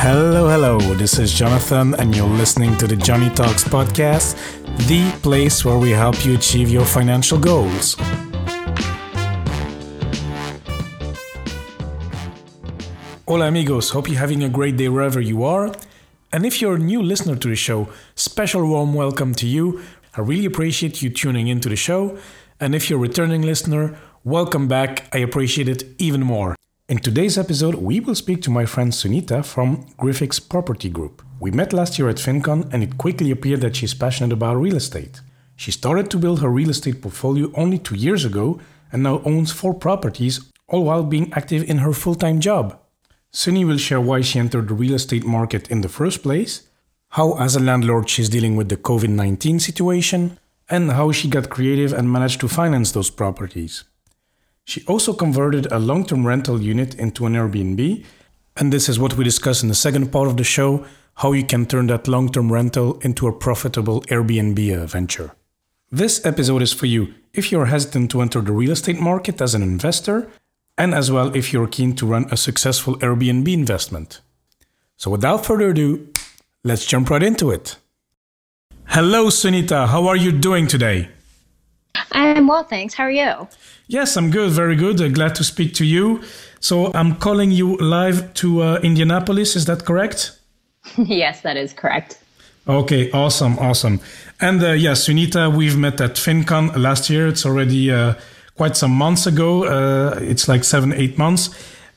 Hello, hello. This is Jonathan, and you're listening to the Joney Talks podcast, the place where we help you achieve your financial goals. Hola, amigos. Hope you're having a great day wherever you are. And if you're a new listener to the show, special warm welcome to you. I really appreciate you tuning into the show. And if you're a returning listener, welcome back. I appreciate it even more. In today's episode, we will speak to my friend Sunitha from Griffix Property Group. We met last year at FinCon and it quickly appeared that she's passionate about real estate. She started to build her real estate portfolio only two years ago and now owns four properties, all while being active in her full time job. Sunny will share why she entered the real estate market in the first place, how, as a landlord, she's dealing with the COVID 19 situation, and how she got creative and managed to finance those properties. She also converted a long term rental unit into an Airbnb, and this is what we discuss in the second part of the show how you can turn that long term rental into a profitable Airbnb venture. This episode is for you if you're hesitant to enter the real estate market as an investor, and as well if you're keen to run a successful Airbnb investment. So, without further ado, let's jump right into it. Hello, Sunitha. How are you doing today? I'm well, thanks. How are you? Yes, I'm good, very good. Uh, glad to speak to you. So I'm calling you live to uh, Indianapolis. Is that correct? yes, that is correct. Okay, awesome, awesome. And uh, yes, Sunitha, we've met at FinCon last year. It's already uh, quite some months ago. Uh, it's like seven, eight months.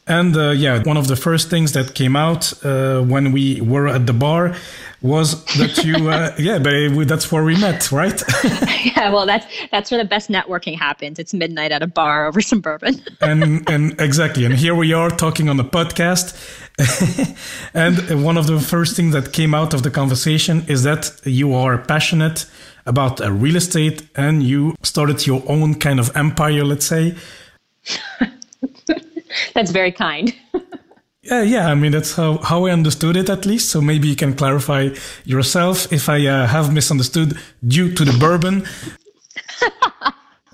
And uh, yeah, one of the first things that came out uh, when we were at the bar was that you, uh, yeah, but that's where we met, right? yeah, well, that's that's where the best networking happens. It's midnight at a bar over some bourbon. and and exactly, and here we are talking on the podcast. and one of the first things that came out of the conversation is that you are passionate about uh, real estate and you started your own kind of empire, let's say. That's very kind. Yeah, yeah. I mean, that's how, how I understood it, at least. So maybe you can clarify yourself if I uh, have misunderstood due to the bourbon.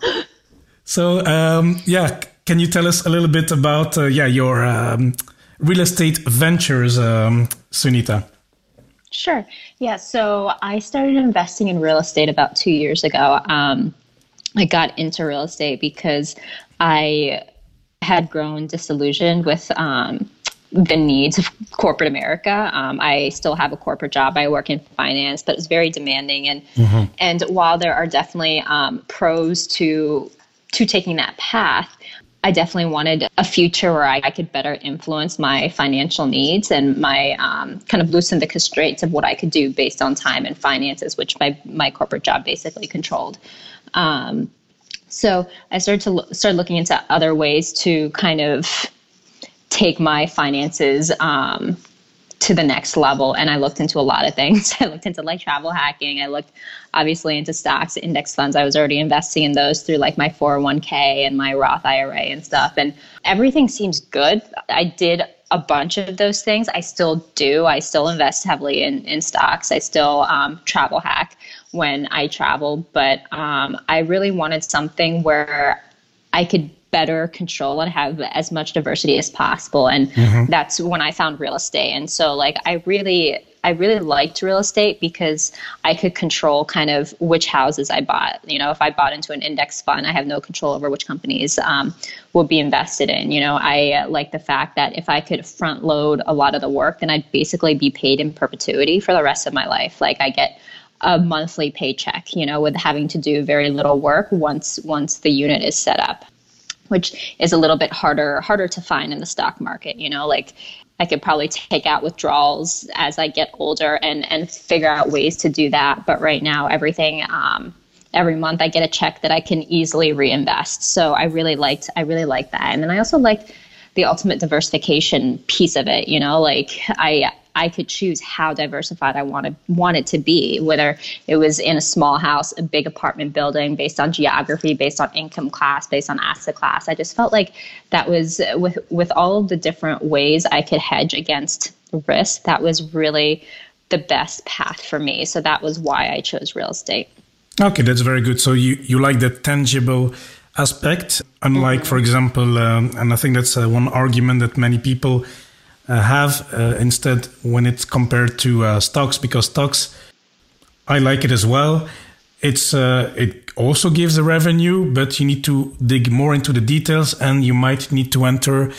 so, um, yeah, can you tell us a little bit about, uh, yeah, your um, real estate ventures, um, Sunitha? Sure. Yeah. So I started investing in real estate about two years ago. Um, I got into real estate because I had grown disillusioned with um, the needs of corporate America. Um, I still have a corporate job. I work in finance, but it's very demanding. And mm-hmm. and while there are definitely um, pros to to taking that path, I definitely wanted a future where I, I could better influence my financial needs and my um, kind of loosen the constraints of what I could do based on time and finances, which my my corporate job basically controlled. Um, so I started to lo- start looking into other ways to kind of take my finances um, to the next level. And I looked into a lot of things. I looked into like travel hacking. I looked obviously into stocks, index funds. I was already investing in those through like my 401k and my Roth IRA and stuff. And everything seems good. I did a bunch of those things. I still do. I still invest heavily in, in stocks. I still um, travel hack when I travel. But um, I really wanted something where I could better control and have as much diversity as possible and mm-hmm. that's when i found real estate and so like i really i really liked real estate because i could control kind of which houses i bought you know if i bought into an index fund i have no control over which companies um, would be invested in you know i uh, like the fact that if i could front load a lot of the work then i'd basically be paid in perpetuity for the rest of my life like i get a monthly paycheck you know with having to do very little work once once the unit is set up which is a little bit harder harder to find in the stock market you know like i could probably take out withdrawals as i get older and and figure out ways to do that. But right now everything um, every month i get a check that i can easily reinvest. So i really liked i really liked that. And then i also liked the ultimate diversification piece of it you know like i I could choose how diversified I wanted want it to be, whether it was in a small house, a big apartment building, based on geography, based on income class, based on asset class. I just felt like that was with with all of the different ways I could hedge against risk. That was really the best path for me. So that was why I chose real estate. Okay, that's very good. So you you like the tangible aspect, unlike, mm-hmm. for example, um, and I think that's uh, one argument that many people have uh, instead when it's compared to uh, stocks because stocks I like it as well. It's uh, it also gives a revenue, but you need to dig more into the details, and you might need to enter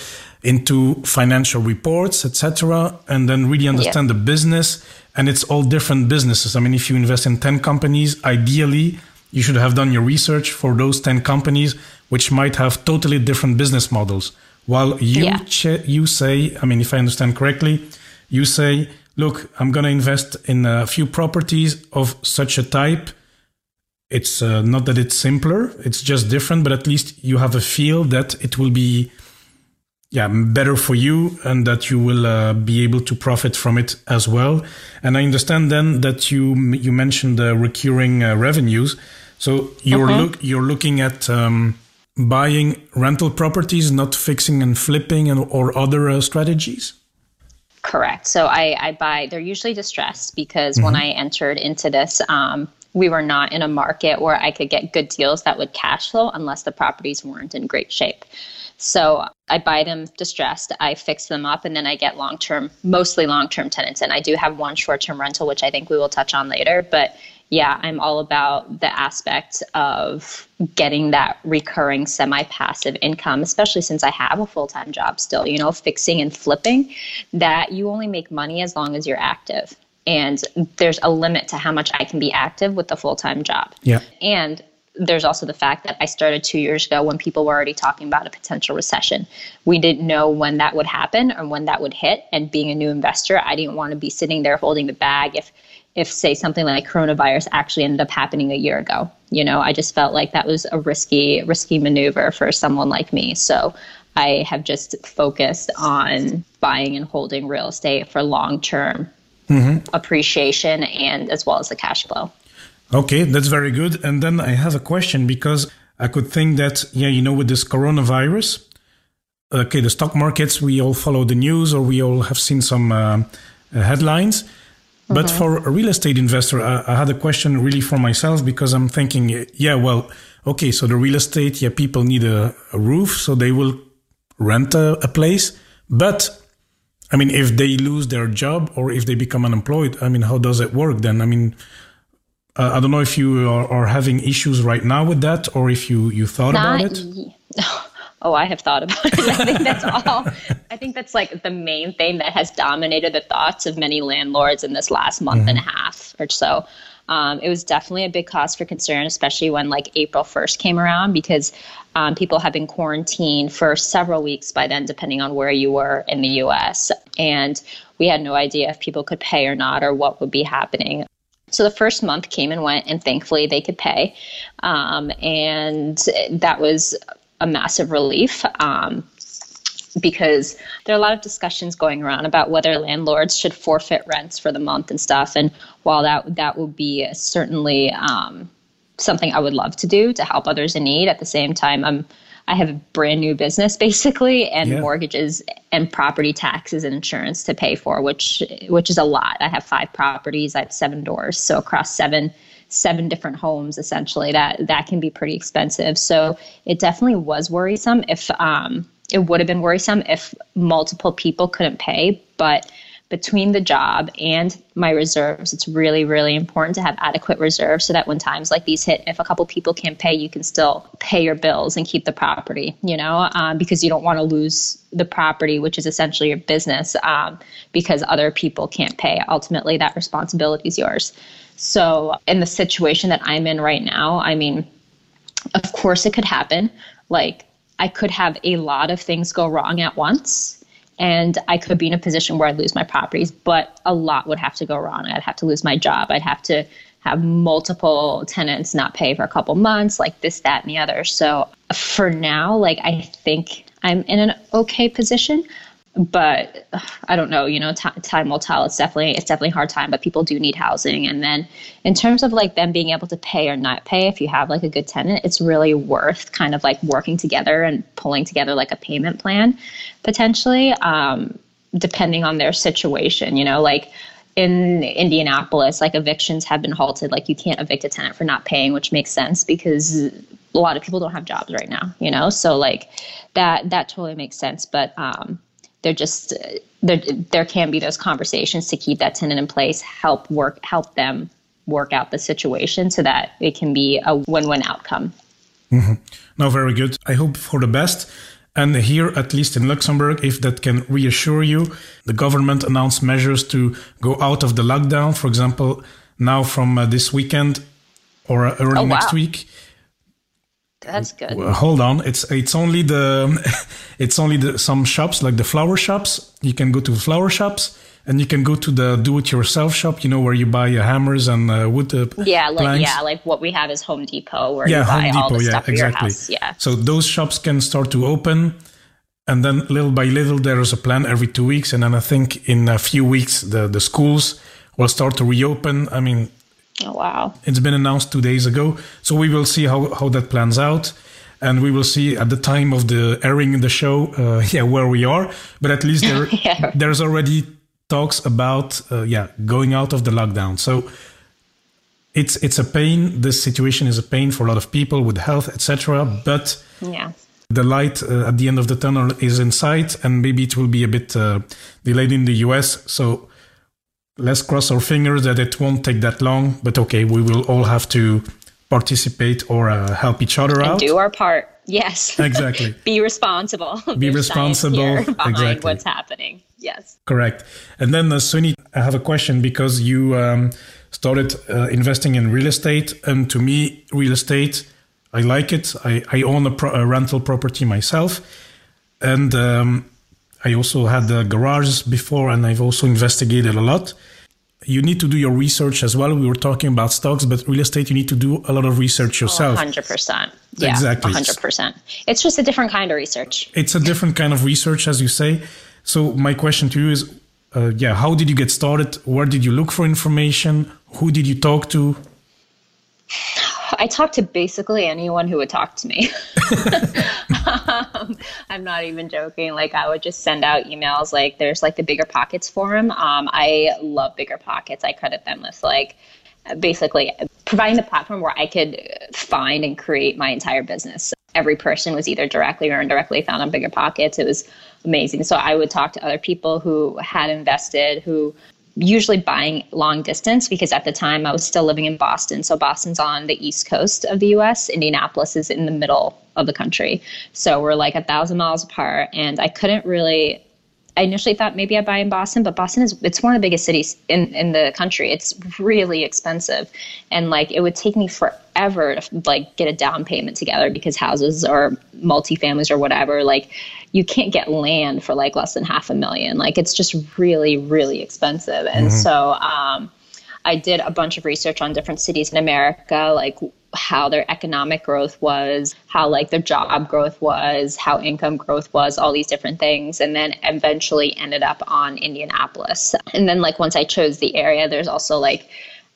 into financial reports, etc., and then really understand yeah. the business. And it's all different businesses. I mean, if you invest in ten companies, ideally you should have done your research for those ten companies, which might have totally different business models. While you yeah. ch- you say, I mean, if I understand correctly, you say, look, I'm going to invest in a few properties of such a type. It's uh, not that it's simpler, it's just different, but at least you have a feel that it will be yeah better for you and that you will uh, be able to profit from it as well and i understand then that you you mentioned the recurring uh, revenues so you're okay. look you're looking at um, buying rental properties, not fixing and flipping and, or other uh, strategies? Correct. So I, I, buy, they're usually distressed because mm-hmm. when I entered into this, um, we were not in a market where I could get good deals that would cash flow unless the properties weren't in great shape. So I buy them distressed, I fix them up, and then I get long term, mostly long term tenants. And I do have one short term rental, which I think we will touch on later. But yeah, I'm all about the aspect of getting that recurring semi passive income, especially since I have a full time job still, you know, fixing and flipping, that you only make money as long as you're active. And there's a limit to how much I can be active with the full time job. Yeah. And there's also the fact that I started two years ago when people were already talking about a potential recession. We didn't know when that would happen or when that would hit. And being a new investor, I didn't want to be sitting there holding the bag if if say something like coronavirus actually ended up happening a year ago. You know i just felt like that was a risky risky maneuver for someone like me. So i have just focused on buying and holding real estate for long term mm-hmm. appreciation and as well as the cash flow. Okay that's very good. And then i have a question because i could think that yeah you know with this coronavirus okay the stock markets we all follow the news or we all have seen some uh, headlines but mm-hmm. for a real estate investor, I, I, had a question really for myself because I'm thinking, yeah, well, okay, so the real estate, yeah, people need a, a roof, so they will rent a, a, place. But I mean, if they lose their job or if they become unemployed, I mean, how does it work then? I mean, uh, I don't know if you are, are, having issues right now with that or if you, you thought about it. Oh, I have thought about it. I think that's all. I think that's like the main thing that has dominated the thoughts of many landlords in this last month mm-hmm. and a half or so. Um, it was definitely a big cause for concern, especially when like April 1st came around, because um, people have been quarantined for several weeks by then, depending on where you were in the US. And we had no idea if people could pay or not or what would be happening. So the first month came and went, and thankfully they could pay. Um, and that was a massive relief. Um, because there are a lot of discussions going around about whether landlords should forfeit rents for the month and stuff. And while that that would be certainly um, something I would love to do to help others in need, at the same time, I'm I have a brand new business basically, and yeah. mortgages and property taxes and insurance to pay for, which which is a lot. I have five properties. I have seven doors, so across seven seven different homes essentially that that can be pretty expensive. So it definitely was worrisome if um, it would have been worrisome if multiple people couldn't pay. But between the job and my reserves it's really really important to have adequate reserves so that when times like these hit if a couple people can't pay you can still pay your bills and keep the property you know um, because you don't want to lose the property which is essentially your business um, because other people can't pay. Ultimately that responsibility is yours so, in the situation that I'm in right now, I mean, of course it could happen. Like, I could have a lot of things go wrong at once, and I could be in a position where I'd lose my properties, but a lot would have to go wrong. I'd have to lose my job. I'd have to have multiple tenants not pay for a couple months, like this, that, and the other. So, for now, like, I think I'm in an okay position but I don't know, you know, t- time will tell. It's definitely it's definitely hard time, but people do need housing. And then in terms of like them being able to pay or not pay, if you have like a good tenant, it's really worth kind of like working together and pulling together like a payment plan, potentially, um, depending on their situation. You know, like in Indianapolis, like evictions have been halted. Like you can't evict a tenant for not paying, which makes sense because a lot of people don't have jobs right now. You know, so like that that totally makes sense, but um they're just there there can be those conversations to keep that tenant in place help work help them work out the situation so that it can be a win-win outcome mm-hmm. no very good i hope for the best and here, at least in Luxembourg, if that can reassure you, the government announced measures to go out of the lockdown. For example, now from uh, this weekend or uh, early oh, wow. next week, that's good. Well, hold on, it's it's only the it's only the some shops like the flower shops. You can go to flower shops and you can go to the do-it-yourself shop. You know where you buy uh, hammers and uh, wood. Uh, yeah, like planks. yeah, like what we have is Home Depot where yeah, you buy Home Depot, all the yeah, stuff exactly. for your house. Yeah. So those shops can start to open, and then little by little there is a plan every two weeks, and then I think in a few weeks the the schools will start to reopen. I mean, Oh, wow. It's been announced two days ago. So we will see how, how that plans out. And we will see at the time of the airing in the show, uh, yeah, where we are. But at least there, yeah. there's already talks about, uh, yeah, going out of the lockdown. So it's it's a pain. This situation is a pain for a lot of people with health, etc. But yeah. the light uh, at the end of the tunnel is in sight, and maybe it will be a bit uh, delayed in the US. So let's cross our fingers that it won't take that long. But okay, we will all have to participate or uh, help each other and out. Do our part. Yes. Exactly. Be responsible. Be responsible. exactly. What's happening? Yes. Correct. And then, uh, Sunny, I have a question because you um, started uh, investing in real estate, and to me, real estate, I like it. I, I own a, pro- a rental property myself, and um, I also had the garages before and I've also investigated a lot. You need to do your research as well. We were talking about stocks, but real estate, you need to do a lot of research yourself. Oh, 100%. Yeah, exactly. 100%. It's just a different kind of research. It's a different kind of research, as you say. So, my question to you is uh, yeah, how did you get started? Where did you look for information? Who did you talk to? I talked to basically anyone who would talk to me. um, I'm not even joking. Like I would just send out emails. Like there's like the BiggerPockets forum. Um, I love BiggerPockets. I credit them with like basically providing the platform where I could find and create my entire business. Every person was either directly or indirectly found on BiggerPockets. It was amazing. So I would talk to other people who had invested, who usually buying long distance because at the time I was still living in Boston. So Boston's on the east coast of the US, Indianapolis is in the middle of the country. So we're like a thousand miles apart. And I couldn't really I initially thought maybe I'd buy in Boston, but Boston is it's one of the biggest cities in, in the country. It's really expensive. And like it would take me forever to like get a down payment together because houses or multifamilies or whatever, like you can't get land for like less than half a million. Like it's just really, really expensive. And mm-hmm. so um I did a bunch of research on different cities in America, like how their economic growth was, how like their job growth was, how income growth was, all these different things, and then eventually ended up on Indianapolis. And then like once I chose the area, there's also like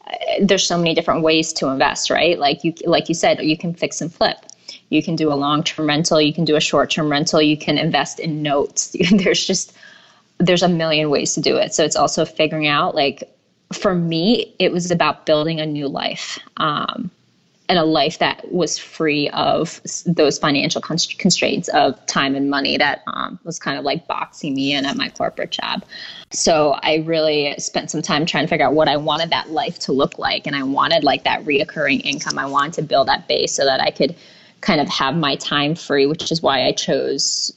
uh, there's so many different ways to invest, right? Like you like you said, you can fix and flip. You can do a long-term rental, you can do a short-term rental, you can invest in notes. there's just there's a million ways to do it. So it's also figuring out like for me, it was about building a new life. Um, and a life that was free of those financial constraints of time and money that um, was kind of like boxing me in at my corporate job. So I really spent some time trying to figure out what I wanted that life to look like. And I wanted like that reoccurring income. I wanted to build that base so that I could kind of have my time free, which is why I chose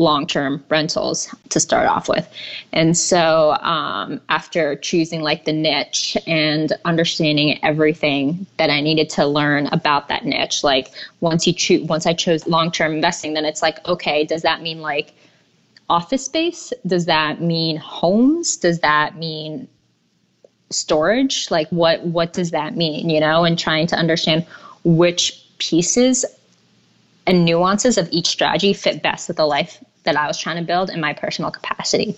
long term rentals to start off with. And so, um, after choosing like the niche and understanding everything that I needed to learn about that niche, like once you choose, once I chose long term investing, then it's like, okay, does that mean like office space? Does that mean homes? Does that mean storage? Like, what what does that mean? You know, and trying to understand which pieces and nuances of each strategy fit best with the life that I was trying to build in my personal capacity.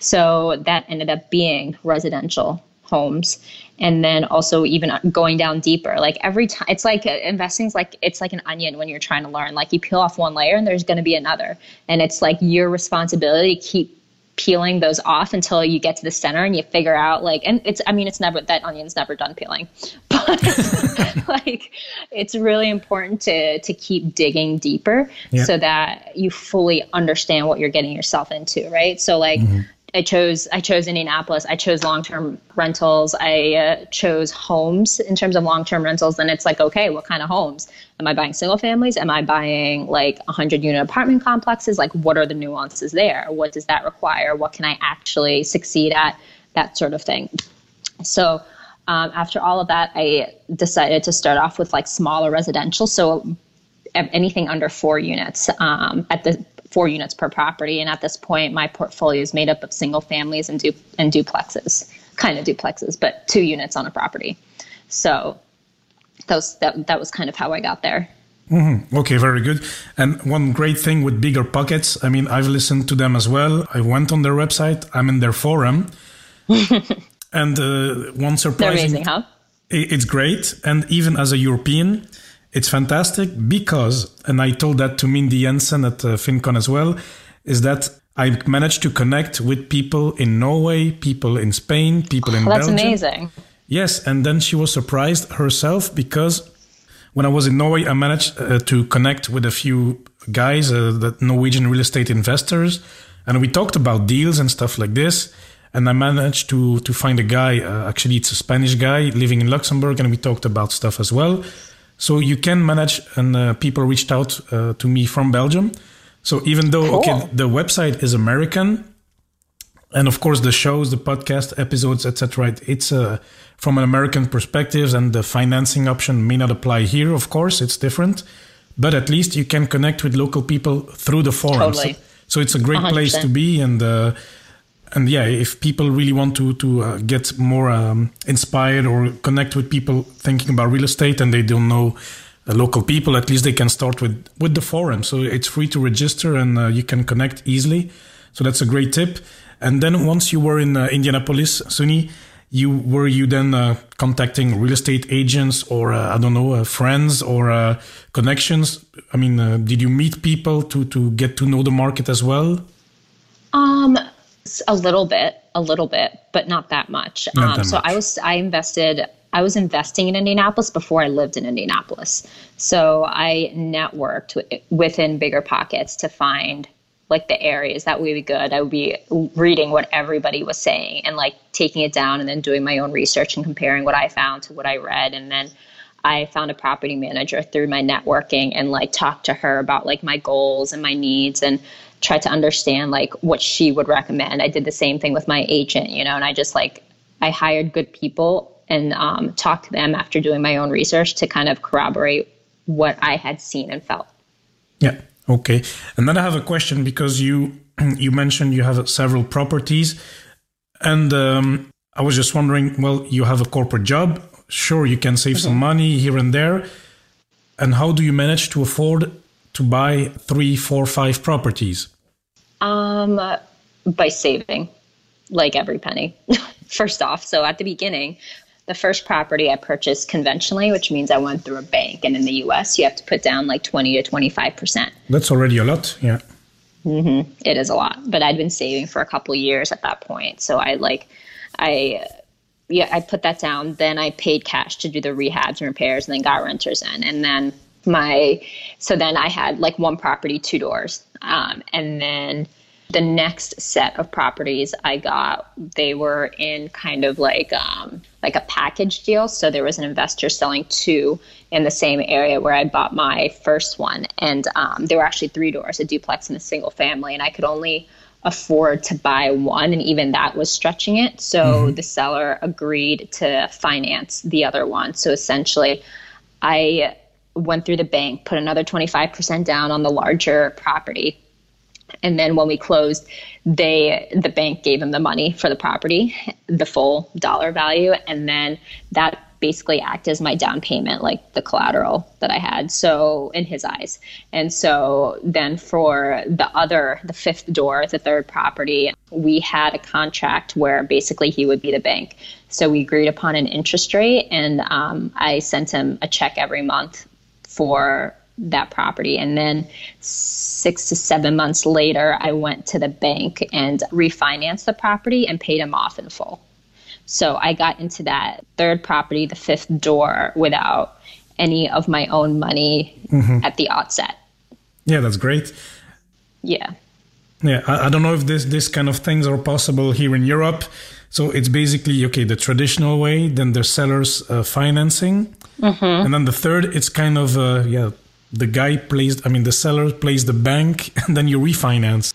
So that ended up being residential homes and then also even going down deeper. Like every time it's like uh, investing is like it's like an onion when you're trying to learn. Like you peel off one layer and there's going to be another. And it's like your responsibility to keep peeling those off until you get to the center and you figure out like and it's i mean it's never that onion's never done peeling but like it's really important to to keep digging deeper yeah. so that you fully understand what you're getting yourself into right so like mm-hmm. I chose I chose Indianapolis. I chose long term rentals. I uh, chose homes in terms of long term rentals. Then it's like, okay, what kind of homes? Am I buying single families? Am I buying like 100 unit apartment complexes? Like, what are the nuances there? What does that require? What can I actually succeed at? That sort of thing. So um, after all of that, I decided to start off with like smaller residential. So anything under four units um, at the four units per property. And at this point, my portfolio is made up of single families and, du- and duplexes, kind of duplexes, but two units on a property. So that was, that, that was kind of how I got there. Mm-hmm. Okay, very good. And one great thing with BiggerPockets, I mean, I've listened to them as well. I went on their website, I'm in their forum. and uh, one surprising. Amazing, huh? It's great. And even as a European, it's fantastic because, and I told that to Mindy Jensen at uh, FinCon as well, is that I managed to connect with people in Norway, people in Spain, people in oh, that's Belgium. That's amazing. Yes, and then she was surprised herself because when I was in Norway, I managed uh, to connect with a few guys, uh, the Norwegian real estate investors, and we talked about deals and stuff like this. And I managed to to find a guy. Uh, actually, it's a Spanish guy living in Luxembourg, and we talked about stuff as well. So you can manage, and uh, people reached out uh, to me from Belgium. So even though cool. okay, the website is American, and of course the shows, the podcast episodes, etc. It's uh, from an American perspective, and the financing option may not apply here. Of course, it's different, but at least you can connect with local people through the forums. Totally. So, so it's a great 100%. place to be, and uh, and yeah, if people really want to to uh, get more um, inspired or connect with people thinking about real estate and they don't know uh, local people, at least they can start with with the forum. So it's free to register and uh, you can connect easily. So that's a great tip. And then once you were in uh, Indianapolis, Sunny, you were you then uh, contacting real estate agents or uh, I don't know friends or connections? I mean, did you meet people to to get to know the market as well? Um a little bit, a little bit, but not that much. Not um, that so much. I was I invested I was investing in Indianapolis before I lived in Indianapolis. So I networked w- within BiggerPockets to find like the areas that would be good. I would be reading what everybody was saying and like taking it down and then doing my own research and comparing what I found to what I read and then I found a property manager through my networking and like talked to her about like my goals and my needs and try to understand like what she would recommend. I did the same thing with my agent, you know, and I just like I hired good people and um, talked to them after doing my own research to kind of corroborate what I had seen and felt. Yeah. Okay. And then I have a question because you you mentioned you have several properties, and um, I was just wondering. Well, you have a corporate job. Sure, you can save mm-hmm. some money here and there. And how do you manage to afford to buy three, four, five properties? Um, by saving, like every penny. First off, so at the beginning, the first property I purchased conventionally, which means I went through a bank, and in the U.S. you have to put down like twenty to twenty-five percent. That's already a lot, yeah. Mm-hmm. It is a lot, but I'd been saving for a couple years at that point, so I like, I yeah, I put that down. Then I paid cash to do the rehabs and repairs, and then got renters in, and then my so then I had like one property, two doors, um, and then the next set of properties I got, they were in kind of like um, like a package deal. So there was an investor selling two in the same area where I bought my first one, and um, there were actually three doors, a duplex and a single family, and I could only afford to buy one, and even that was stretching it. So mm-hmm. the seller agreed to finance the other one. So essentially, I went through the bank, put another 25% down on the larger property. And then when we closed, they the bank gave them the money for the property, the full dollar value, and then that basically acted as my down payment, like the collateral that I had. So in his eyes, and so then for the other, the fifth door, the third property, we had a contract where basically he would be the bank. So we agreed upon an interest rate, and um, I sent him a check every month for that property. And then six to seven months later, I went to the bank and refinanced the property and paid him off in full. So I got into that third property, the fifth door, without any of my own money mm-hmm. at the outset. Yeah, that's great. Yeah. Yeah, I, I, don't know if this this kind of things are possible here in Europe. So it's basically okay the traditional way, then the seller's uh, financing, mm-hmm. and then the third it's kind of uh, yeah the guy plays I mean the seller plays the bank, and then you refinance.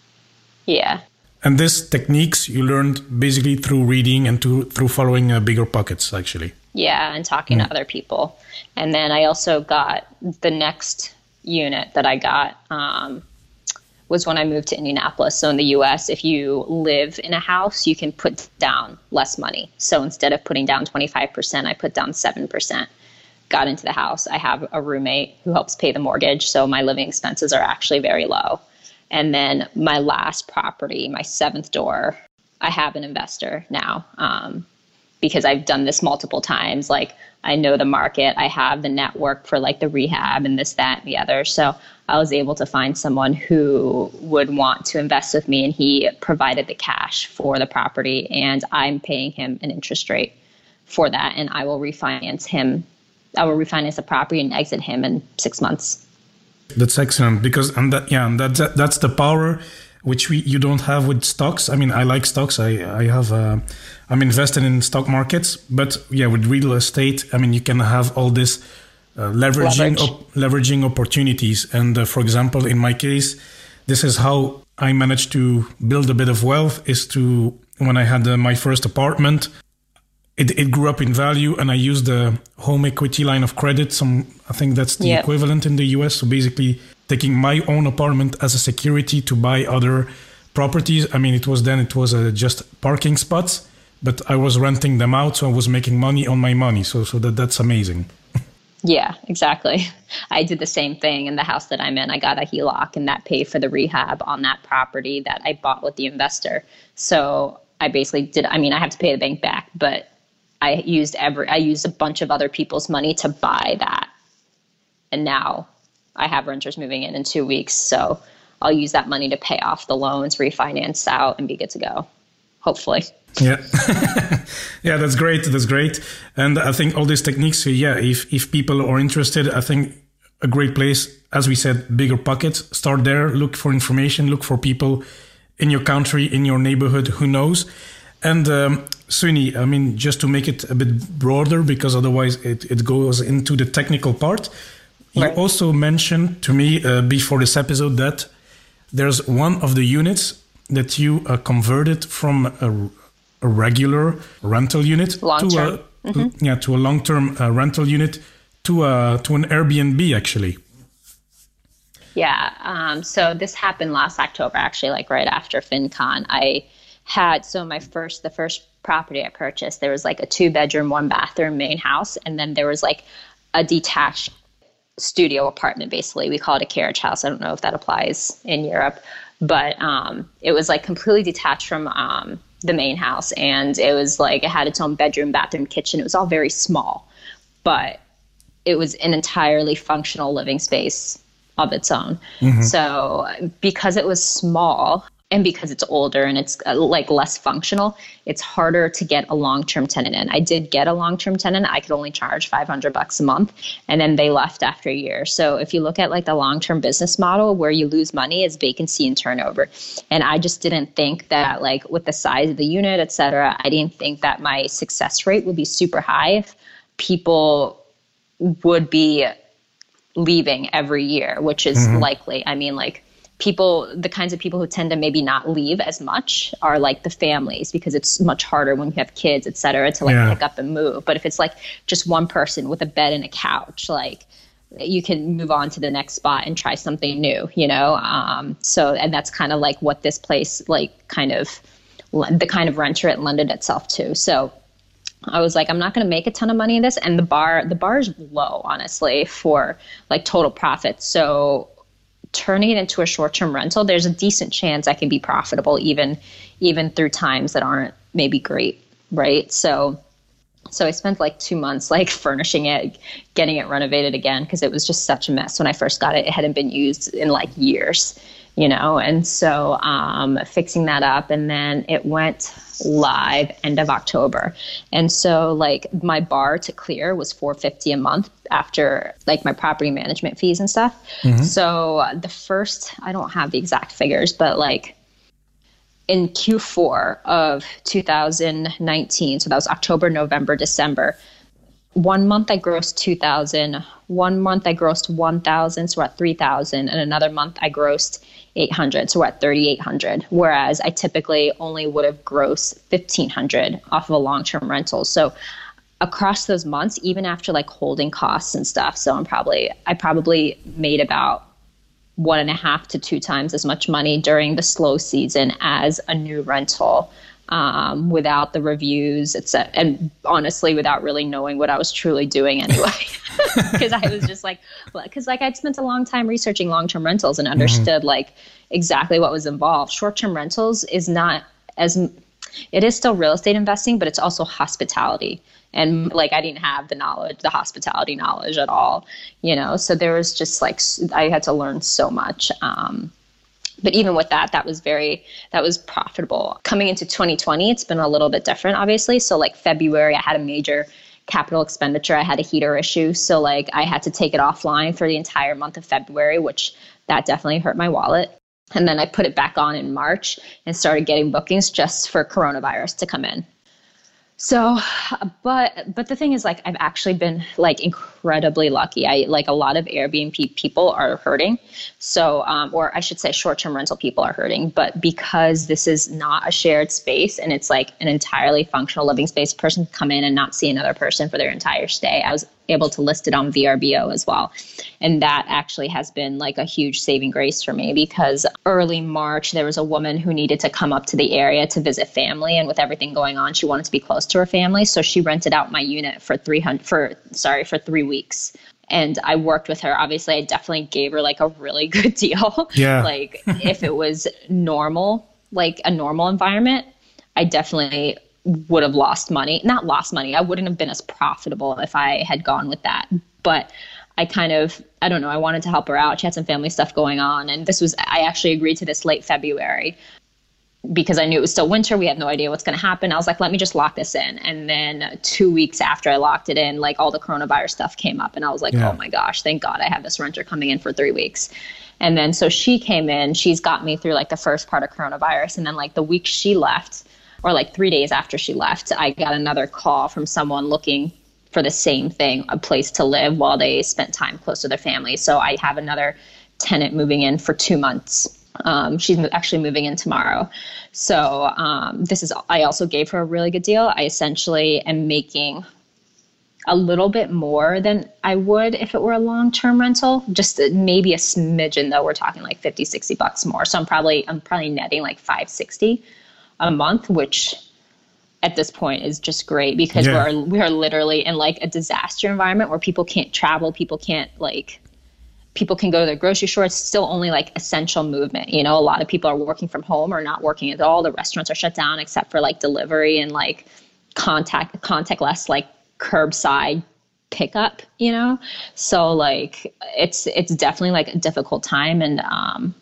Yeah. And these techniques you learned basically through reading and to, through following uh, BiggerPockets actually. Yeah, and talking to other people. And then I also got the next unit that I got um, was when I moved to Indianapolis. So in the US, if you live in a house, you can put down less money. So instead of putting down 25%, I put down 7%. Got into the house. I have a roommate who helps pay the mortgage. So my living expenses are actually very low. And then my last property, my seventh door, I have an investor now. Um, because I've done this multiple times. Like I know the market, I have the network for like the rehab and this, that, and the other. So I was able to find someone who would want to invest with me, and he provided the cash for the property, and I'm paying him an interest rate for that, and I will refinance him. I will refinance the property and exit him in six months. That's excellent because and that yeah, and that's that's the power which we you don't have with stocks. I mean, I like stocks. I I have uh, I'm invested in stock markets, but yeah, with real estate, I mean, you can have all this uh, leveraging Leverage. op- leveraging opportunities. And uh, for example, in my case, this is how I managed to build a bit of wealth. Is to when I had uh, my first apartment, it, it grew up in value, and I used the home equity line of credit. Some I think that's the yep. equivalent in the U.S. So basically taking my own apartment as a security to buy other properties. I mean, it was then it was uh, just parking spots, but I was renting them out, so I was making money on my money. So so that that's amazing. yeah, exactly. I did the same thing in the house that I'm in. I got a HELOC, and that paid for the rehab on that property that I bought with the investor. So I basically did. I mean, I have to pay the bank back, but I used every. I used a bunch of other people's money to buy that, and now I have renters moving in in two weeks. So I'll use that money to pay off the loans, refinance out, and be good to go, hopefully. Yeah, yeah, that's great. That's great. And I think all these techniques, yeah, if if people are interested, I think a great place, as we said, BiggerPockets Start there. Look for information. Look for people in your country, in your neighborhood. Who knows? And um, Sunny, I mean, just to make it a bit broader, because otherwise it, it goes into the technical part. You right. also mentioned to me uh, before this episode that there's one of the units that you uh, converted from a, a, regular rental unit long to term. a mm-hmm. yeah to a long-term uh, rental unit to a to an Airbnb actually. Yeah. Um, so this happened last October, actually, like right after FinCon. I had so my first the first property I purchased, there was like a two bedroom, one bathroom main house, and then there was like a detached studio apartment basically. We call it a carriage house. I don't know if that applies in europe but um, it was like completely detached from um, the main house. And it was like it had its own bedroom bathroom kitchen. It was all very small but it was an entirely functional living space of its own. Mm-hmm. so because it was small and because it's older and it's uh, like less functional it's harder to get a long-term tenant in. I did get a long-term tenant. I could only charge 500 bucks a month and then they left after a year. So if you look at like the long-term business model where you lose money is vacancy and turnover. And i just didn't think that like with the size of the unit et cetera i didn't think that my success rate would be super high if people would be leaving every year which is mm-hmm. likely. I mean like people the kinds of people who tend to maybe not leave as much are like the families because it's much harder when you have kids et cetera to like yeah. pick up and move but if it's like just one person with a bed and a couch like you can move on to the next spot and try something new you know um, so and that's kind of like what this place like kind of the kind of renter it lended itself to so I was like, I'm not going to make a ton of money in this, and the bar the bar is low, honestly, for like total profit. So turning it into a short-term rental, there's a decent chance I can be profitable even even through times that aren't maybe great, right? So So I spent like two months like furnishing it, getting it renovated again because it was just such a mess when I first got it. It hadn't been used in like years, you know, and so um, fixing that up, and then it went live end of October. And so like my bar to clear was 450 a month after like my property management fees and stuff. Mm-hmm. So the first I don't have the exact figures, but like in Q4 of 2019, so that was October, November, December. One month I grossed 2000, one month I grossed 1000, so we're at 3000, and another month I grossed 800 so we're at 3800 whereas i typically only would have grossed 1500 off of a long-term rental. So across those months even after like holding costs and stuff so i'm probably i probably made about one and a half to two times as much money during the slow season as a new rental um, without the reviews, etc. And honestly, without really knowing what I was truly doing anyway, because I was just like, because like I'd spent a long time researching long-term rentals and understood mm-hmm. like exactly what was involved. Short-term rentals is not as it is still real estate investing, but it's also hospitality. And like I didn't have the knowledge, the hospitality knowledge at all, you know. So there was just like I had to learn so much. Um, but even with that that was very that was profitable. Coming into 2020 it's been a little bit different obviously. So like february i had a major capital expenditure. I had a heater issue. So like i had to take it offline for the entire month of february which that definitely hurt my wallet. And then i put it back on in march and started getting bookings just for coronavirus to come in so, but but the thing is, like, I've actually been like incredibly lucky. I like a lot of Airbnb people are hurting. So, um, or I should say, short-term rental people are hurting. But because this is not a shared space and it's like an entirely functional living space, person can come in and not see another person for their entire stay. I was able to list it on VRBO as well. And that actually has been like a huge saving grace for me because early March, there was a woman who needed to come up to the area to visit family. And with everything going on, she wanted to be close to her family. So she rented out my unit for 300, for, sorry, for three weeks and I worked with her. Obviously, I definitely gave her like a really good deal. Yeah. like if it was normal, like a normal environment, I definitely would have lost money. Not lost money. I wouldn't have been as profitable if I had gone with that. But I kind of, I don't know, I wanted to help her out. She had some family stuff going on. And this was, I actually agreed to this late February because I knew it was still winter. We had no idea what's going to happen. I was like, let me just lock this in. And then two weeks after I locked it in, like all the coronavirus stuff came up. And I was like, yeah. oh my gosh, thank God I have this renter coming in for three weeks. And then so she came in, she's got me through like the first part of coronavirus. And then like the week she left, or like three days after she left, I got another call from someone looking for the same thing, a place to live while they spent time close to their family. So I have another tenant moving in for two months. Um, she's actually moving in tomorrow. So um, this is, I also gave her a really good deal. I essentially am making a little bit more than I would if it were a long term rental. Just maybe a smidgen though. We're talking like 50, 60 bucks more. So I'm probably, I'm probably netting like 560 a month, which at this point is just great because yeah. we're we are literally in like a disaster environment where people can't travel, people can't like people can go to their grocery store. It's still only like essential movement. You know, a lot of people are working from home or not working at all. The restaurants are shut down except for like delivery and like contact contactless like curbside pickup, you know? So like it's it's definitely like a difficult time and um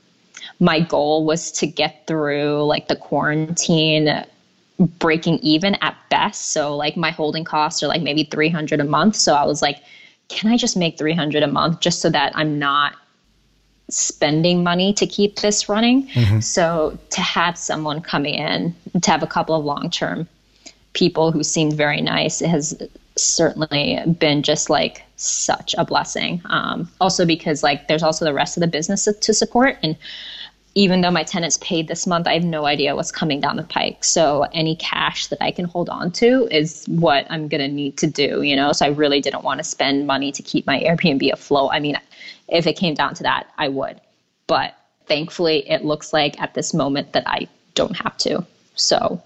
my goal was to get through like the quarantine breaking even at best. So like my holding costs are like maybe 300 a month. So I was like, can I just make 300 a month just so that I'm not spending money to keep this running? Mm-hmm. So to have someone coming in, to have a couple of long-term people who seemed very nice it has certainly been just like such a blessing. Um, also because like there's also the rest of the business to support and even though my tenants paid this month, I have no idea what's coming down the pike. So any cash that I can hold on to is what I'm going to need to do, you know? So I really didn't want to spend money to keep my Airbnb afloat. I mean, if it came down to that, I would. But thankfully, it looks like at this moment that I don't have to. So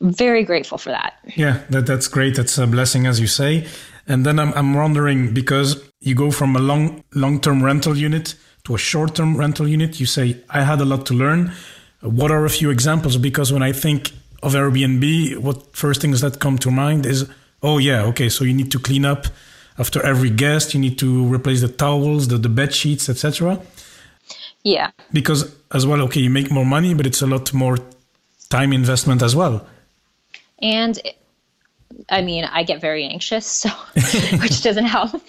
very grateful for that. Yeah, that, that's great. That's a blessing, as you say. And then I'm, I'm wondering because you go from a long long term rental unit to a short term rental unit. You say, I had a lot to learn. What are a few examples? Because when I think of Airbnb, what first things that come to mind is Oh yeah, okay. So you need to clean up after every guest. You need to replace the towels, the, the bed sheets, etc. Yeah. Because as well, okay, you make more money, but it's a lot more time investment as well. And I mean, I get very anxious, so which doesn't help.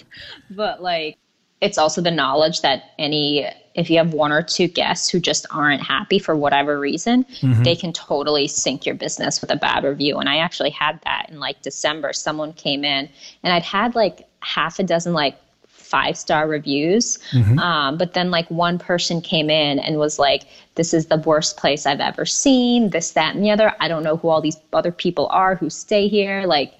But like, it's also the knowledge that any if you have one or two guests who just aren't happy for whatever reason, mm-hmm. they can totally sink your business with a bad review. And I actually had that in like December. Someone came in and I'd had like half a dozen like five star reviews. Mm-hmm. Um, but then like one person came in and was like, this is the worst place I've ever seen, this, that, and the other. I don't know who all these other people are who stay here. Like,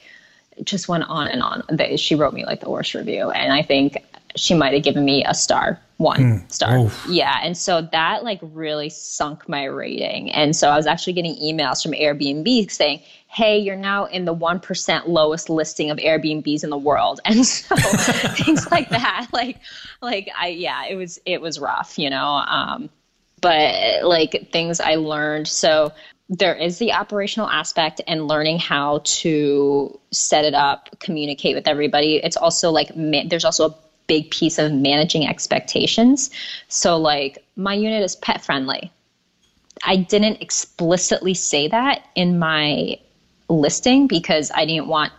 just went on and on. She wrote me like the worst review. And I think she might have given me a star one mm. star. Oof. Yeah. And so that like really sunk my rating. And so I was actually getting emails from Airbnb saying, hey, you're now in the 1% lowest listing of Airbnbs in the world. And so things like that, like, like I, yeah, it was, it was rough, you know? Um, but like things I learned. So there is the operational aspect and learning how to set it up, communicate with everybody. It's also like, ma- there's also a big piece of managing expectations. So, like, my unit is pet friendly. I didn't explicitly say that in my listing because I didn't want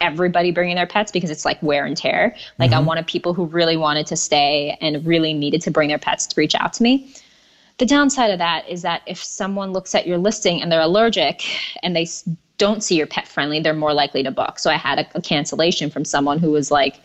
everybody bringing their pets because it's like wear and tear. Like, mm-hmm. I wanted people who really wanted to stay and really needed to bring their pets to reach out to me. The downside of that is that if someone looks at your listing and they're allergic and they don't see your pet friendly, they're more likely to book. So I had a, a cancellation from someone who was like,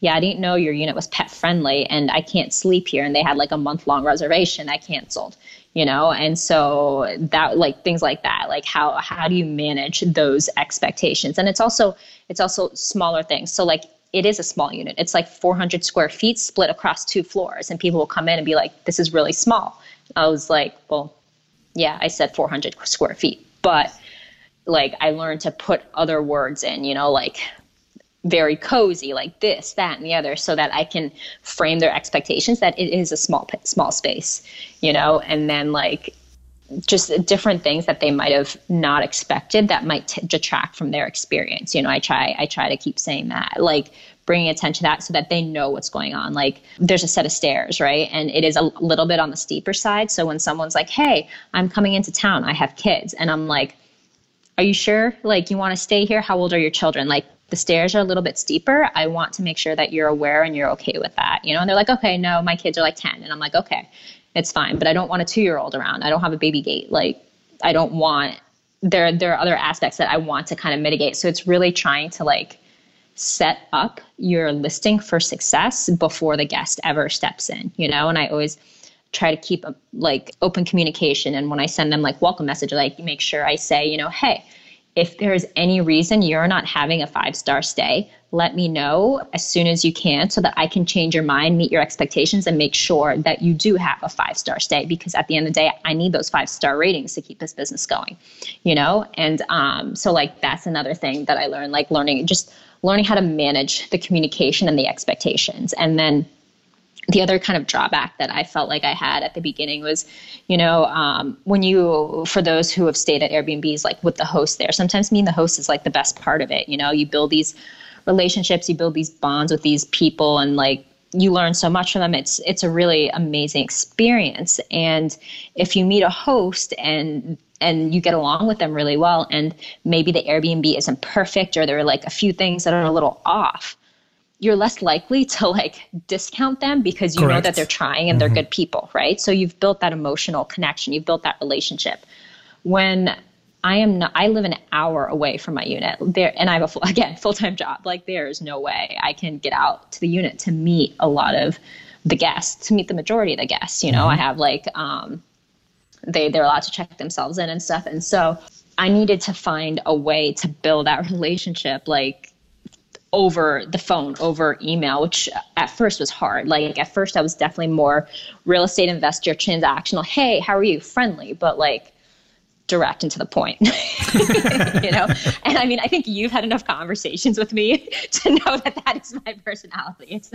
yeah, I didn't know your unit was pet friendly and I can't sleep here. And they had like a month long reservation. I canceled, you know? And so that like things like that, like how, how do you manage those expectations? And it's also, it's also smaller things. So like it is a small unit. It's like 400 square feet split across two floors. And people will come in and be like, this is really small. I was like, well, yeah, I said 400 square feet, but like I learned to put other words in, you know, like very cozy, like this, that, and the other, so that I can frame their expectations that it is a small small space, you know, and then like just different things that they might have not expected that might t- detract from their experience. You know, I try I try to keep saying that, like bringing attention to that so that they know what's going on. Like there's a set of stairs, right? And it is a little bit on the steeper side. So when someone's like, "Hey, I'm coming into town. I have kids," and I'm like, "Are you sure? Like you want to stay here? How old are your children?" Like the stairs are a little bit steeper. I want to make sure that you're aware and you're okay with that. You know, and they're like, okay, no, my kids are like 10. And I'm like, okay, it's fine. But I don't want a two year old around. I don't have a baby gate. Like, I don't want, there, there are other aspects that I want to kind of mitigate. So it's really trying to like set up your listing for success before the guest ever steps in, you know, and I always, try to keep like open communication and when i send them like welcome message like make sure i say you know hey if there's any reason you're not having a five star stay, let me know as soon as you can so that I can change your mind, meet your expectations, and make sure that you do have a five star stay. Because at the end of the day, I need those five star ratings to keep this business going, you know? And um, so, like, that's another thing that I learned, like, learning just learning how to manage the communication and the expectations. And then the other kind of drawback that I felt like I had at the beginning was, you know, um, when you, for those who have stayed at Airbnbs, like with the host there, sometimes mean the host is like the best part of it. You know, you build these relationships, you build these bonds with these people, and like you learn so much from them. It's it's a really amazing experience. And if you meet a host and and you get along with them really well, and maybe the Airbnb isn't perfect or there are like a few things that are a little off you're less likely to like discount them because you Correct. know that they're trying and mm-hmm. they're good people, right? So you've built that emotional connection, you've built that relationship. When I am not, I live an hour away from my unit there, and I have a full, again full time job. Like there is no way I can get out to the unit to meet a lot of the guests, to meet the majority of the guests. You know, mm-hmm. I have like um, they they're allowed to check themselves in and stuff, and so I needed to find a way to build that relationship, like over the phone, over email, which at first was hard. Like at first, I was definitely more real estate investor, transactional. Hey, how are you? Friendly, but like direct and to the point. you know, and I mean, I think you've had enough conversations with me to know that that is my personality. It's,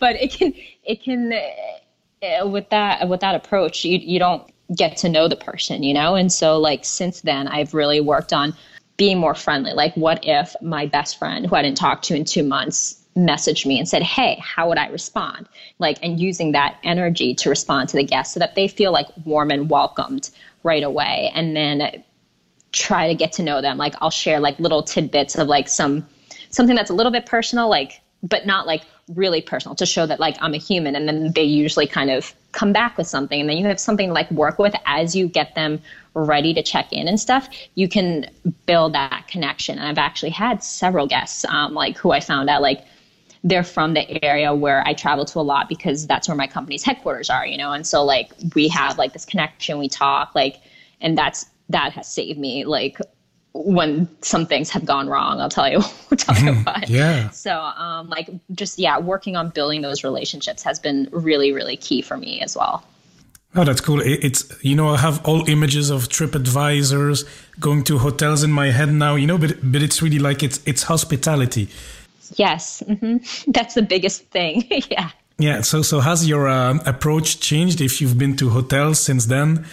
but it can, it can, uh, with that, with that approach, you you don't get to know the person, you know. And so, like since then, I've really worked on being more friendly. Like, what if my best friend, who I didn't talk to in two months, messaged me and said, Hey, how would I respond? Like, and using that energy to respond to the guests so that they feel like warm and welcomed right away. And then try to get to know them. Like, I'll share like little tidbits of like some something that's a little bit personal, like, but not like really personal to show that like I'm a human. And then they usually kind of come back with something. And then you have something to like work with as you get them ready to check in and stuff. You can build that connection. And I've actually had several guests, um, like who I found out like they're from the area where I travel to a lot because that's where my company's headquarters are, you know? And so like we have like this connection, we talk, like, and that's, that has saved me like when some things have gone wrong i'll tell you i'll tell you what yeah so um like just yeah working on building those relationships has been really really key for me as well Oh, that's cool. It's, you know, I have all images of trip advisors going to hotels in my head now, you know, but, but it's really like it's, it's hospitality. Yes. Mm-hmm. That's the biggest thing. yeah. Yeah. So, so has your uh, approach changed if you've been to hotels since then?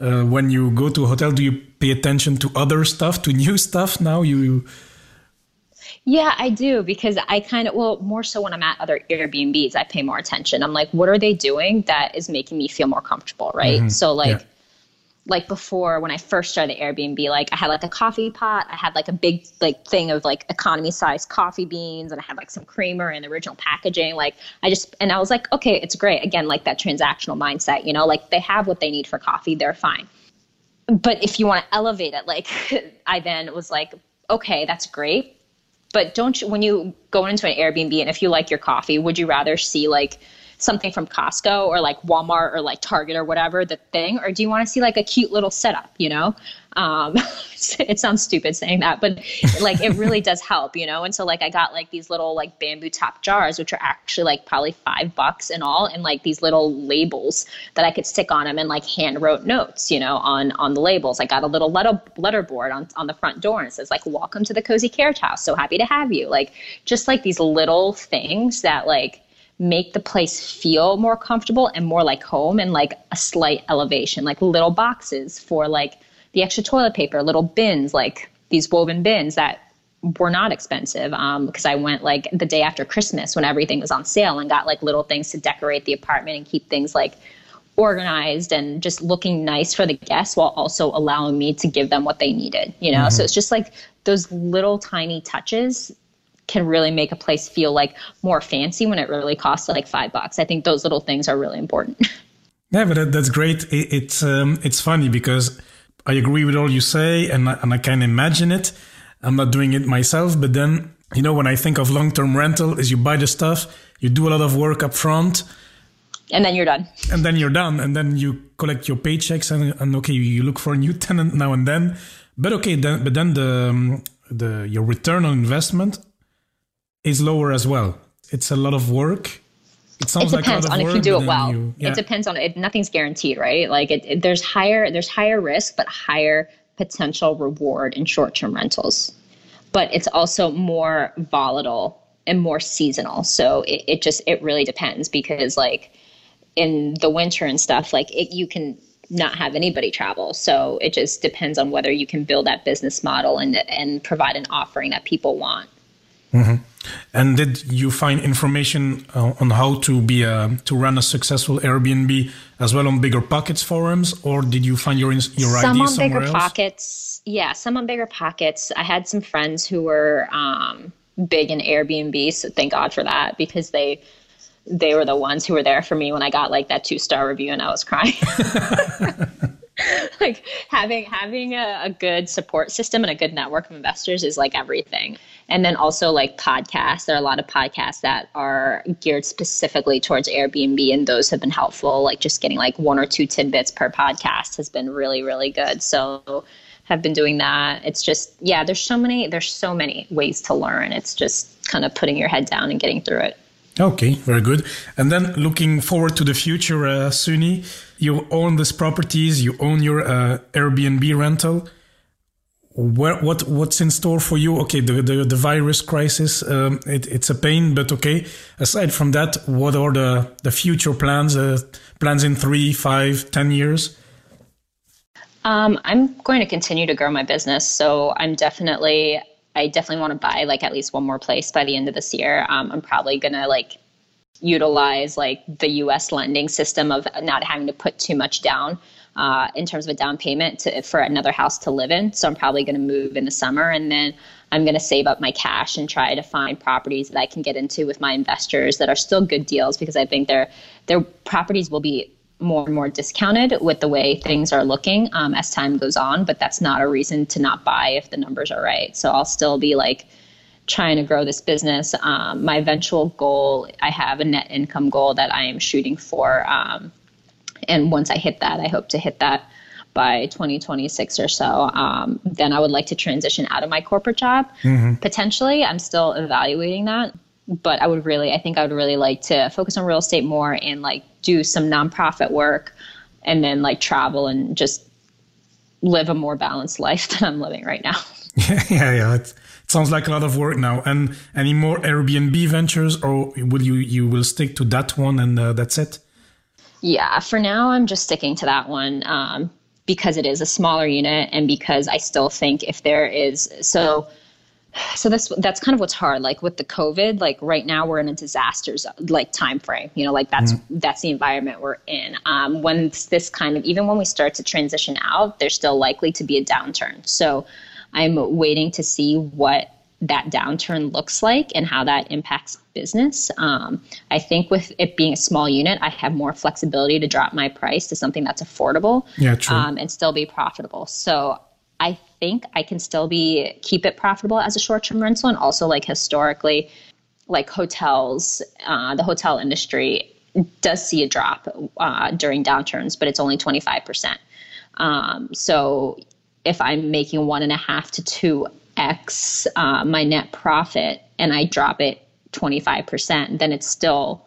Uh, when you go to a hotel, do you pay attention to other stuff, to new stuff now? You, yeah, I do because I kind of, well, more so when I'm at other Airbnbs, I pay more attention. I'm like, what are they doing that is making me feel more comfortable, right? Mm-hmm. So, like, yeah. Like before when I first started Airbnb, like I had like a coffee pot, I had like a big like thing of like economy size coffee beans, and I had like some creamer and original packaging. Like I just, and I was like, okay, it's great. Again, like that transactional mindset, you know, like they have what they need for coffee, they're fine. But if you want to elevate it, like I then was like, okay, that's great but don't you, when you go into an Airbnb and if you like your coffee, would you rather see like something from Costco or like Walmart or like Target or whatever the thing, or do you want to see like a cute little setup? You know, um, it sounds stupid saying that, but like it really does help, you know. And so like I got like these little like bamboo top jars, which are actually like probably five bucks in all, and like these little labels that I could stick on them and like hand wrote notes, you know, on on the labels. I got a little letter letterboard on on the front door and it says like "Welcome to the Cozy Carriage House. So happy to have you." Like just like these little things that like make the place feel more comfortable and more like home and like a slight elevation, like little boxes for like the extra toilet paper, little bins, like these woven bins that were not expensive because um, I went like the day after Christmas when everything was on sale and got like little things to decorate the apartment and keep things like organized and just looking nice for the guests while also allowing me to give them what they needed, you know? Mm-hmm. So it's just like those little tiny touches can really make a place feel like more fancy when it really costs like five bucks. I think those little things are really important. Yeah, but that, that's great. It, it's um, it's funny because I agree with all you say, and I, and I can imagine it. I'm not doing it myself, but then you know when I think of long term rental, is you buy the stuff, you do a lot of work up front, and then you're done. And then you're done, and then you collect your paychecks, and, and okay, you look for a new tenant now and then. But okay, then but then the um, the your return on investment is lower as well. It's a lot of work. It, it depends like on if you do it well. You, yeah. It depends on it. Nothing's guaranteed, right? Like it, it, there's higher there's higher risk, but higher potential reward in short-term rentals. But it's also more volatile and more seasonal. So it, it just it really depends because like in the winter and stuff, like it, you can not have anybody travel. So it just depends on whether you can build that business model and and provide an offering that people want. Mm-hmm. And did you find information uh, on how to be a, to run a successful Airbnb as well on BiggerPockets forums, or did you find your your some ideas on Bigger else? Pockets? Yeah, some on BiggerPockets. I had some friends who were um, big in Airbnb, so thank God for that because they they were the ones who were there for me when I got like that two star review and I was crying. like having having a, a, good support system and a good network of investors is like everything and then also like podcasts. There are a lot of podcasts that are geared specifically towards airbnb and those have been helpful. Like just getting like one or two tidbits per podcast has been really really good. So have been doing that. It's just yeah there's so many there's so many ways to learn. It's just kind of putting your head down and getting through it. Okay, very good. And then looking forward to the future, uh, Suni, you own these properties, you own your uh, Airbnb rental. Where, what what's in store for you? Okay, the the, the virus crisis, um, it, it's a pain, but okay. Aside from that, what are the the future plans? Uh, plans in three, five, ten years? Um, I'm going to continue to grow my business. So I'm definitely, I definitely want to buy like at least one more place by the end of this year. Um, I'm probably to like utilize like the US lending system of not having to put too much down. Uh, in terms of a down payment to, for another house to live in. So I'm probably going to move in the summer and then I'm going to save up my cash and try to find properties that I can get into with my investors that are still good deals because I think their their properties will be more and more discounted with the way things are looking um, as time goes on. But that's not a reason to not buy if the numbers are right. So I'll still be like trying to grow this business. Um, my eventual goal, I have a net income goal that I am shooting for. Um, and once I hit that, I hope to hit that by 2026 or so. Um, then I would like to transition out of my corporate job. Mm-hmm. Potentially, I'm still evaluating that but I would really, I think I would really like to focus on real estate more and like do some nonprofit work and then like travel and just live a more balanced life than I'm living right now. Yeah, yeah, yeah. It, it sounds like a lot of work now. And any more Airbnb ventures, or will you you will stick to that one and uh, that's it? Yeah, for now I'm just sticking to that one um, because it is a smaller unit and because I still think if there is so so this that's kind of what's hard like with the covid like right now we're in a disasters like time frame you know like that's mm. that's the environment we're in um, when this kind of even when we start to transition out there's still likely to be a downturn so i'm waiting to see what that downturn looks like and how that impacts business. Um, I think with it being a small unit, I have more flexibility to drop my price to something that's affordable yeah, true. Um, and still be profitable. So I think I can still be keep it profitable as a short term rental, and also like historically, like hotels, uh, the hotel industry does see a drop uh, during downturns, but it's only twenty five percent. Um, so if I'm making one and a half to two x uh, my net profit, and I drop it twenty five percent, then it's still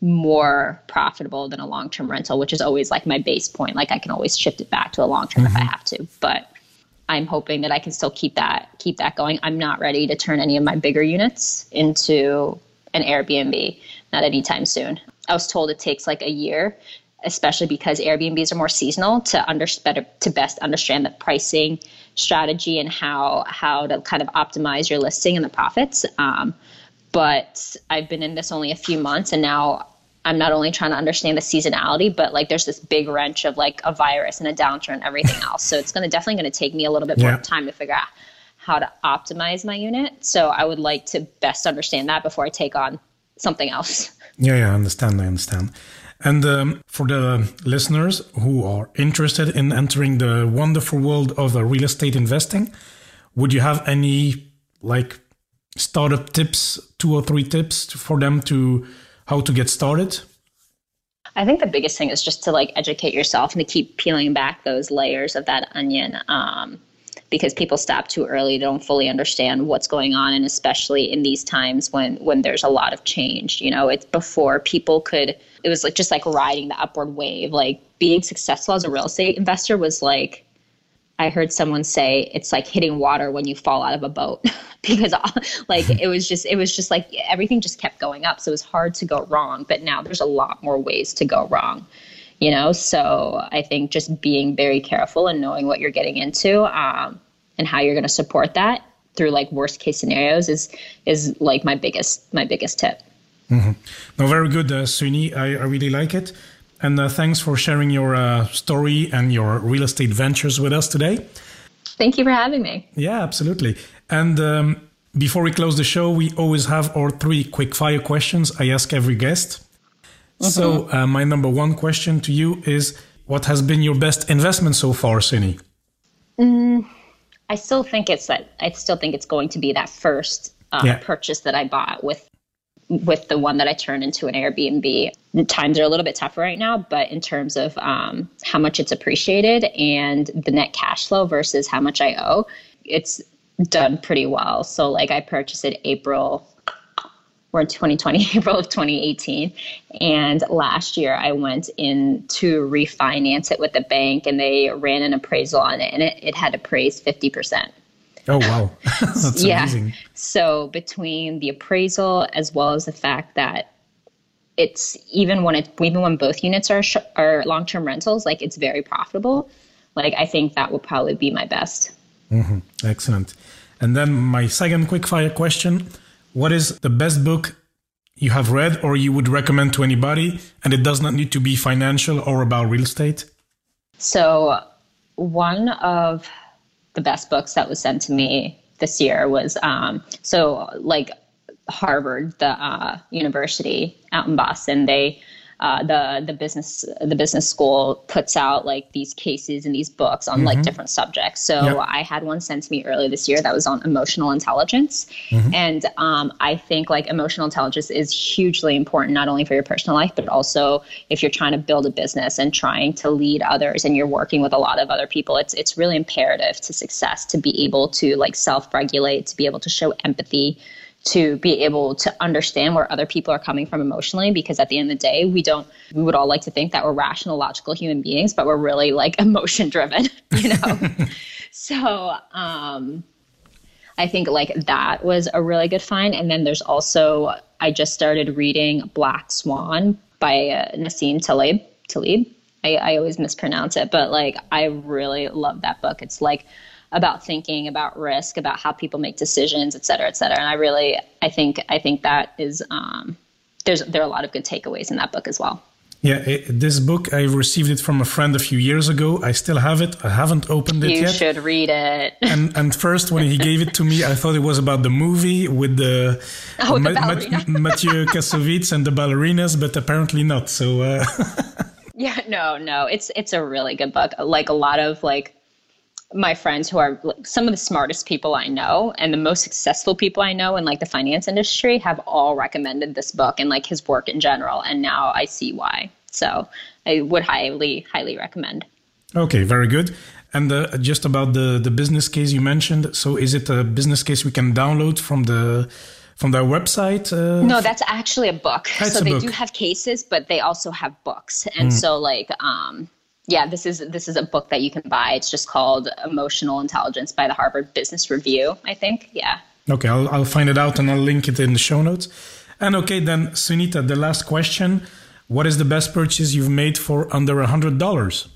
more profitable than a long term rental, which is always like my base point. Like I can always shift it back to a long term mm-hmm. if I mm-hmm. have to, but I'm hoping that I can still keep that keep that going. I'm not ready to turn any of my bigger units into an Airbnb, not anytime soon. I was told it takes like a year, especially because Airbnbs are more seasonal to under, better, to best understand the pricing strategy and how how to kind of optimize your listing and the profits. Um, but I've been in this only a few months, and now I'm not only trying to understand the seasonality, but like there's this big wrench of like a virus and a downturn and everything else. So it's going to definitely to take me a little bit yeah. more time to figure out how to optimize my unit. So I would like to best understand that before I take on something else. Yeah, yeah, I understand. I understand. And um, for the listeners who are interested in entering the wonderful world of uh, real estate investing, would you have any like startup tips, two or three tips for them to how to get started? I think the biggest thing is just to like educate yourself and to keep peeling back those layers of that onion. Um, because people stop too early, don't fully understand what's going on, and especially in these times when when there's a lot of change. You know, it's before people could. It was like just like riding the upward wave. Like being successful as a real estate investor was like I heard someone say it's like hitting water when you fall out of a boat because like it was just it was just like everything just kept going up so it was hard to go wrong but now there's a lot more ways to go wrong you know so I think just being very careful and knowing what you're getting into um, and how you're going to support that through like worst case scenarios is is like my biggest my biggest tip. Mm-hmm. No, very good, uh, Suni. I, I really like it. And uh, thanks for sharing your uh, story and your real estate ventures with us today. Thank you for having me. Yeah, absolutely. And um, before we close the show, we always have our three quick fire questions I ask every guest. Mm-hmm. So, uh, my number one question to you is What has been your best investment so far, Suni? Mm, I still think it's that, I still think it's going to be that first uh, yeah. purchase that I bought with with the one that I turned into an Airbnb. Times are a little bit tougher right now, but in terms of um, how much it's appreciated and the net cash flow versus how much I owe, it's done pretty well. So, like, I purchased it April. We're in 2020, April of 2018. And last year I went in to refinance it with the bank and they ran an appraisal on it and it, it had appraised 50%. Oh wow, that's yeah. amazing. So between the appraisal as well as the fact that it's even when it even when both units are sh- are long term rentals, like it's very profitable. like I think that would probably be my best. Mm-hmm. Excellent. And then my second quick fire question What is the best book you have read or you would recommend to anybody? And it does not need to be financial or about real estate. So, one of the best books that was sent to me this year was um, so like Harvard, the uh, university out in Boston. They uh, the the business the business school puts out like these cases and these books on mm-hmm. like different subjects. So yep. I had one sent to me earlier this year that was on emotional intelligence, mm-hmm. and um, I think like emotional intelligence is hugely important not only for your personal life but also if you're trying to build a business and trying to lead others and you're working with a lot of other people. It's it's really imperative to success to be able to like self regulate, to be able to show empathy to be able to understand where other people are coming from emotionally because at the end of the day we don't we would all like to think that we're rational logical human beings but we're really like emotion driven you know? So um i think like that was a really good find. And then there's also i just started reading black swan by uh, nassim taleb taleb. I, I always mispronounce it but like i really love that book. It's like about thinking about risk, about how people make decisions, et cetera, et cetera. And I really, I think, I think that is, um, there's, there are a lot of good takeaways in that book as well. Yeah, it, this book I received it from a friend a few years ago. I still have it. I haven't opened it you yet. You should read it. and and first when he gave it to me, I thought it was about the movie with the, oh, Ma- the Ma- Mathieu Kassovitz and the ballerinas, but apparently not. So uh... yeah, no, no, it's it's a really good book. Like a lot of like my friends who are some of the smartest people I know and the most successful people I know in like the finance industry have all recommended this book and like his work in general. And now I see why. So I would highly, highly recommend. Okay, very good. And uh, just about the the business case you mentioned. So is it a business case we can download from the from their website? Uh, no, that's actually a book. That's so a they book. do have cases, but they also have books. And mm. so like um yeah, this is this is a book that you can buy. It's just called Emotional Intelligence by the Harvard Business Review, I think. Yeah. Okay, I'll I'll find it out and I'll link it in the show notes. And okay, then Sunitha, the last question: What is the best purchase you've made for under a hundred dollars?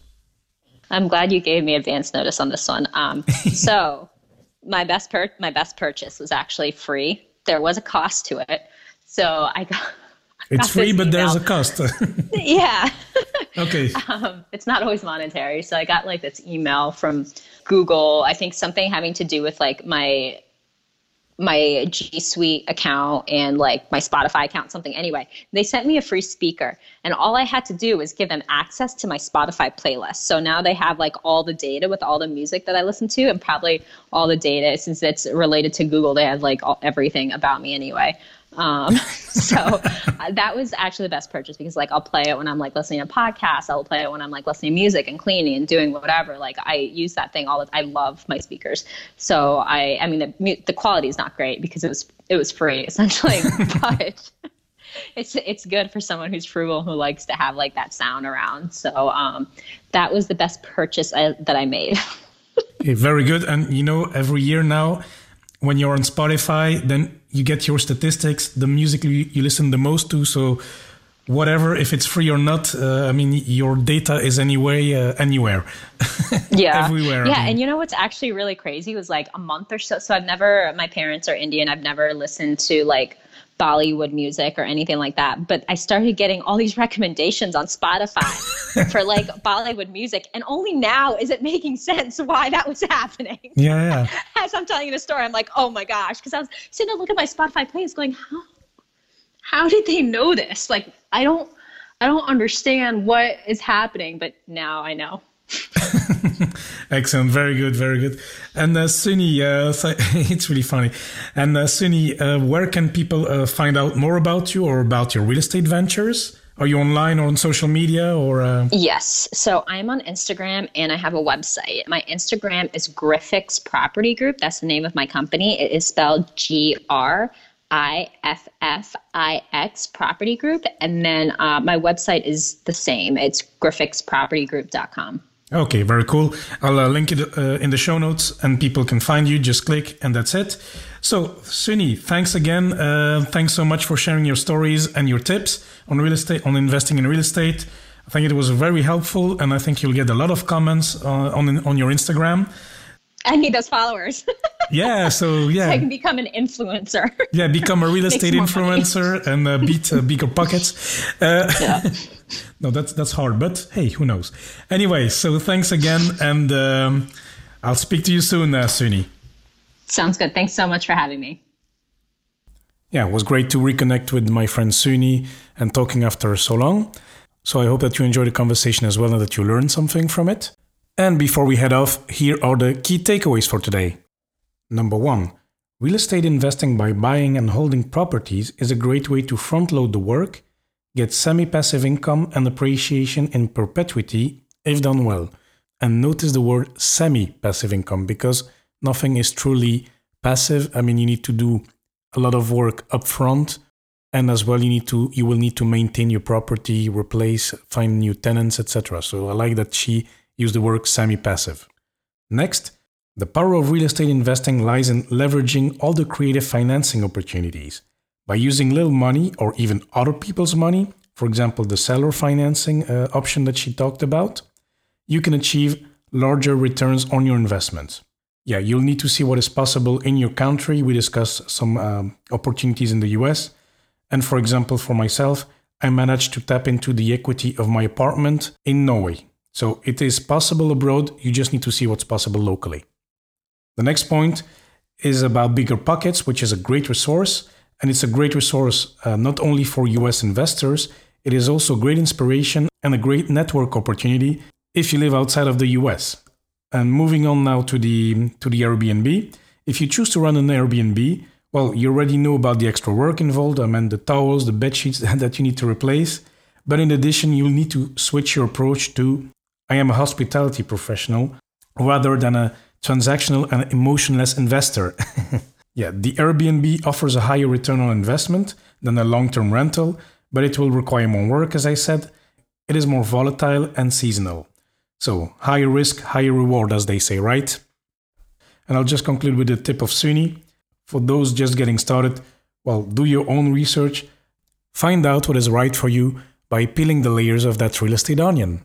I'm glad you gave me advance notice on this one. Um, so my best per- my best purchase was actually free. There was a cost to it, so I got it's free, but there's a cost. yeah. okay. Um, it's not always monetary. So I got like this email from Google. I think something having to do with like my my G Suite account and like my Spotify account, something. Anyway, they sent me a free speaker, and all I had to do was give them access to my Spotify playlist. So now they have like all the data with all the music that I listen to, and probably all the data since it's related to Google. They have like all, everything about me anyway. Um, so uh, that was actually the best purchase because like I'll play it when I'm like listening to podcasts. I'll play it when I'm like listening to music and cleaning and doing whatever. Like I use that thing all the. I love my speakers. So I, I mean, the the quality is not great because it was it was free essentially, but it's it's good for someone who's frugal who likes to have like that sound around. So um, that was the best purchase I, that I made. okay, very good. And you know, every year now, when you're on Spotify, then you get your statistics, the music you, listen the most to. So whatever, if it's free or not, uh, I mean, your data is anyway uh, anywhere. yeah, everywhere. Yeah, I mean. and you know what's actually really crazy was like a month or so. So I've never. My parents are Indian. I've never listened to like Bollywood music or anything like that. But I started getting all these recommendations on Spotify for like Bollywood music. And only now is it making sense why that was happening. Yeah, yeah. As I'm telling you the story, I'm like, oh my gosh. Because I was sitting to look at my Spotify playlist going, how how did they know this? Like I don't I don't understand what is happening, but now I know. Excellent, very good, very good. And uh, Suni, uh, it's really funny. And uh, Suni, uh, where can people uh, find out more about you or about your real estate ventures? Are you online or on social media or? Uh... Yes, so I'm on Instagram and I have a website. My Instagram is Griffix Property Group. That's the name of my company. It is spelled G R I F F I X Property Group, and then uh, my website is the same. It's griffixpropertygroup.com. Okay, very cool. I'll uh, link it uh, in the show notes and people can find you. Just click and that's it. So, Suni, thanks again. Uh, thanks so much for sharing your stories and your tips on real estate, on investing in real estate. I think it was very helpful, and I think you'll get a lot of comments uh, on on your Instagram. I need those followers. yeah, so yeah, so I can become an influencer. yeah, become a real estate influencer and uh, beat uh, BiggerPockets. Uh, yeah. no, that's that's hard, but hey, who knows? Anyway, so thanks again, and um, I'll speak to you soon, uh, Suni. Sounds good. Thanks so much for having me. Yeah, it was great to reconnect with my friend Suni and talking after so long. So I hope that you enjoyed the conversation as well and that you learned something from it. And before we head off, here are the key takeaways for today. Number one, real estate investing by buying and holding properties is a great way to front load the work, get semi passive income and appreciation in perpetuity if done well. And notice the word semi passive income because nothing is truly passive. I mean, you need to do a lot of work upfront and as well you need to you will need to maintain your property replace find new tenants etc so i like that she used the word semi-passive next the power of real estate investing lies in leveraging all the creative financing opportunities by using little money or even other people's money for example the seller financing uh, option that she talked about you can achieve larger returns on your investments yeah, you'll need to see what is possible in your country. We discussed some um, opportunities in the US. And for example, for myself, I managed to tap into the equity of my apartment in Norway. So it is possible abroad, you just need to see what's possible locally. The next point is about BiggerPockets, which is a great resource. And it's a great resource uh, not only for US investors, it is also great inspiration and a great network opportunity if you live outside of the US. And moving on now to the to the Airbnb. If you choose to run an Airbnb, well, you already know about the extra work involved. I mean, the towels, the bed sheets that you need to replace. But in addition, you'll need to switch your approach to I am a hospitality professional rather than a transactional and emotionless investor. yeah, the Airbnb offers a higher return on investment than a long term rental, but it will require more work, as I said. It is more volatile and seasonal. So, higher risk, higher reward, as they say, right? And I'll just conclude with a tip of Suni. For those just getting started, well, do your own research. Find out what is right for you by peeling the layers of that real estate onion.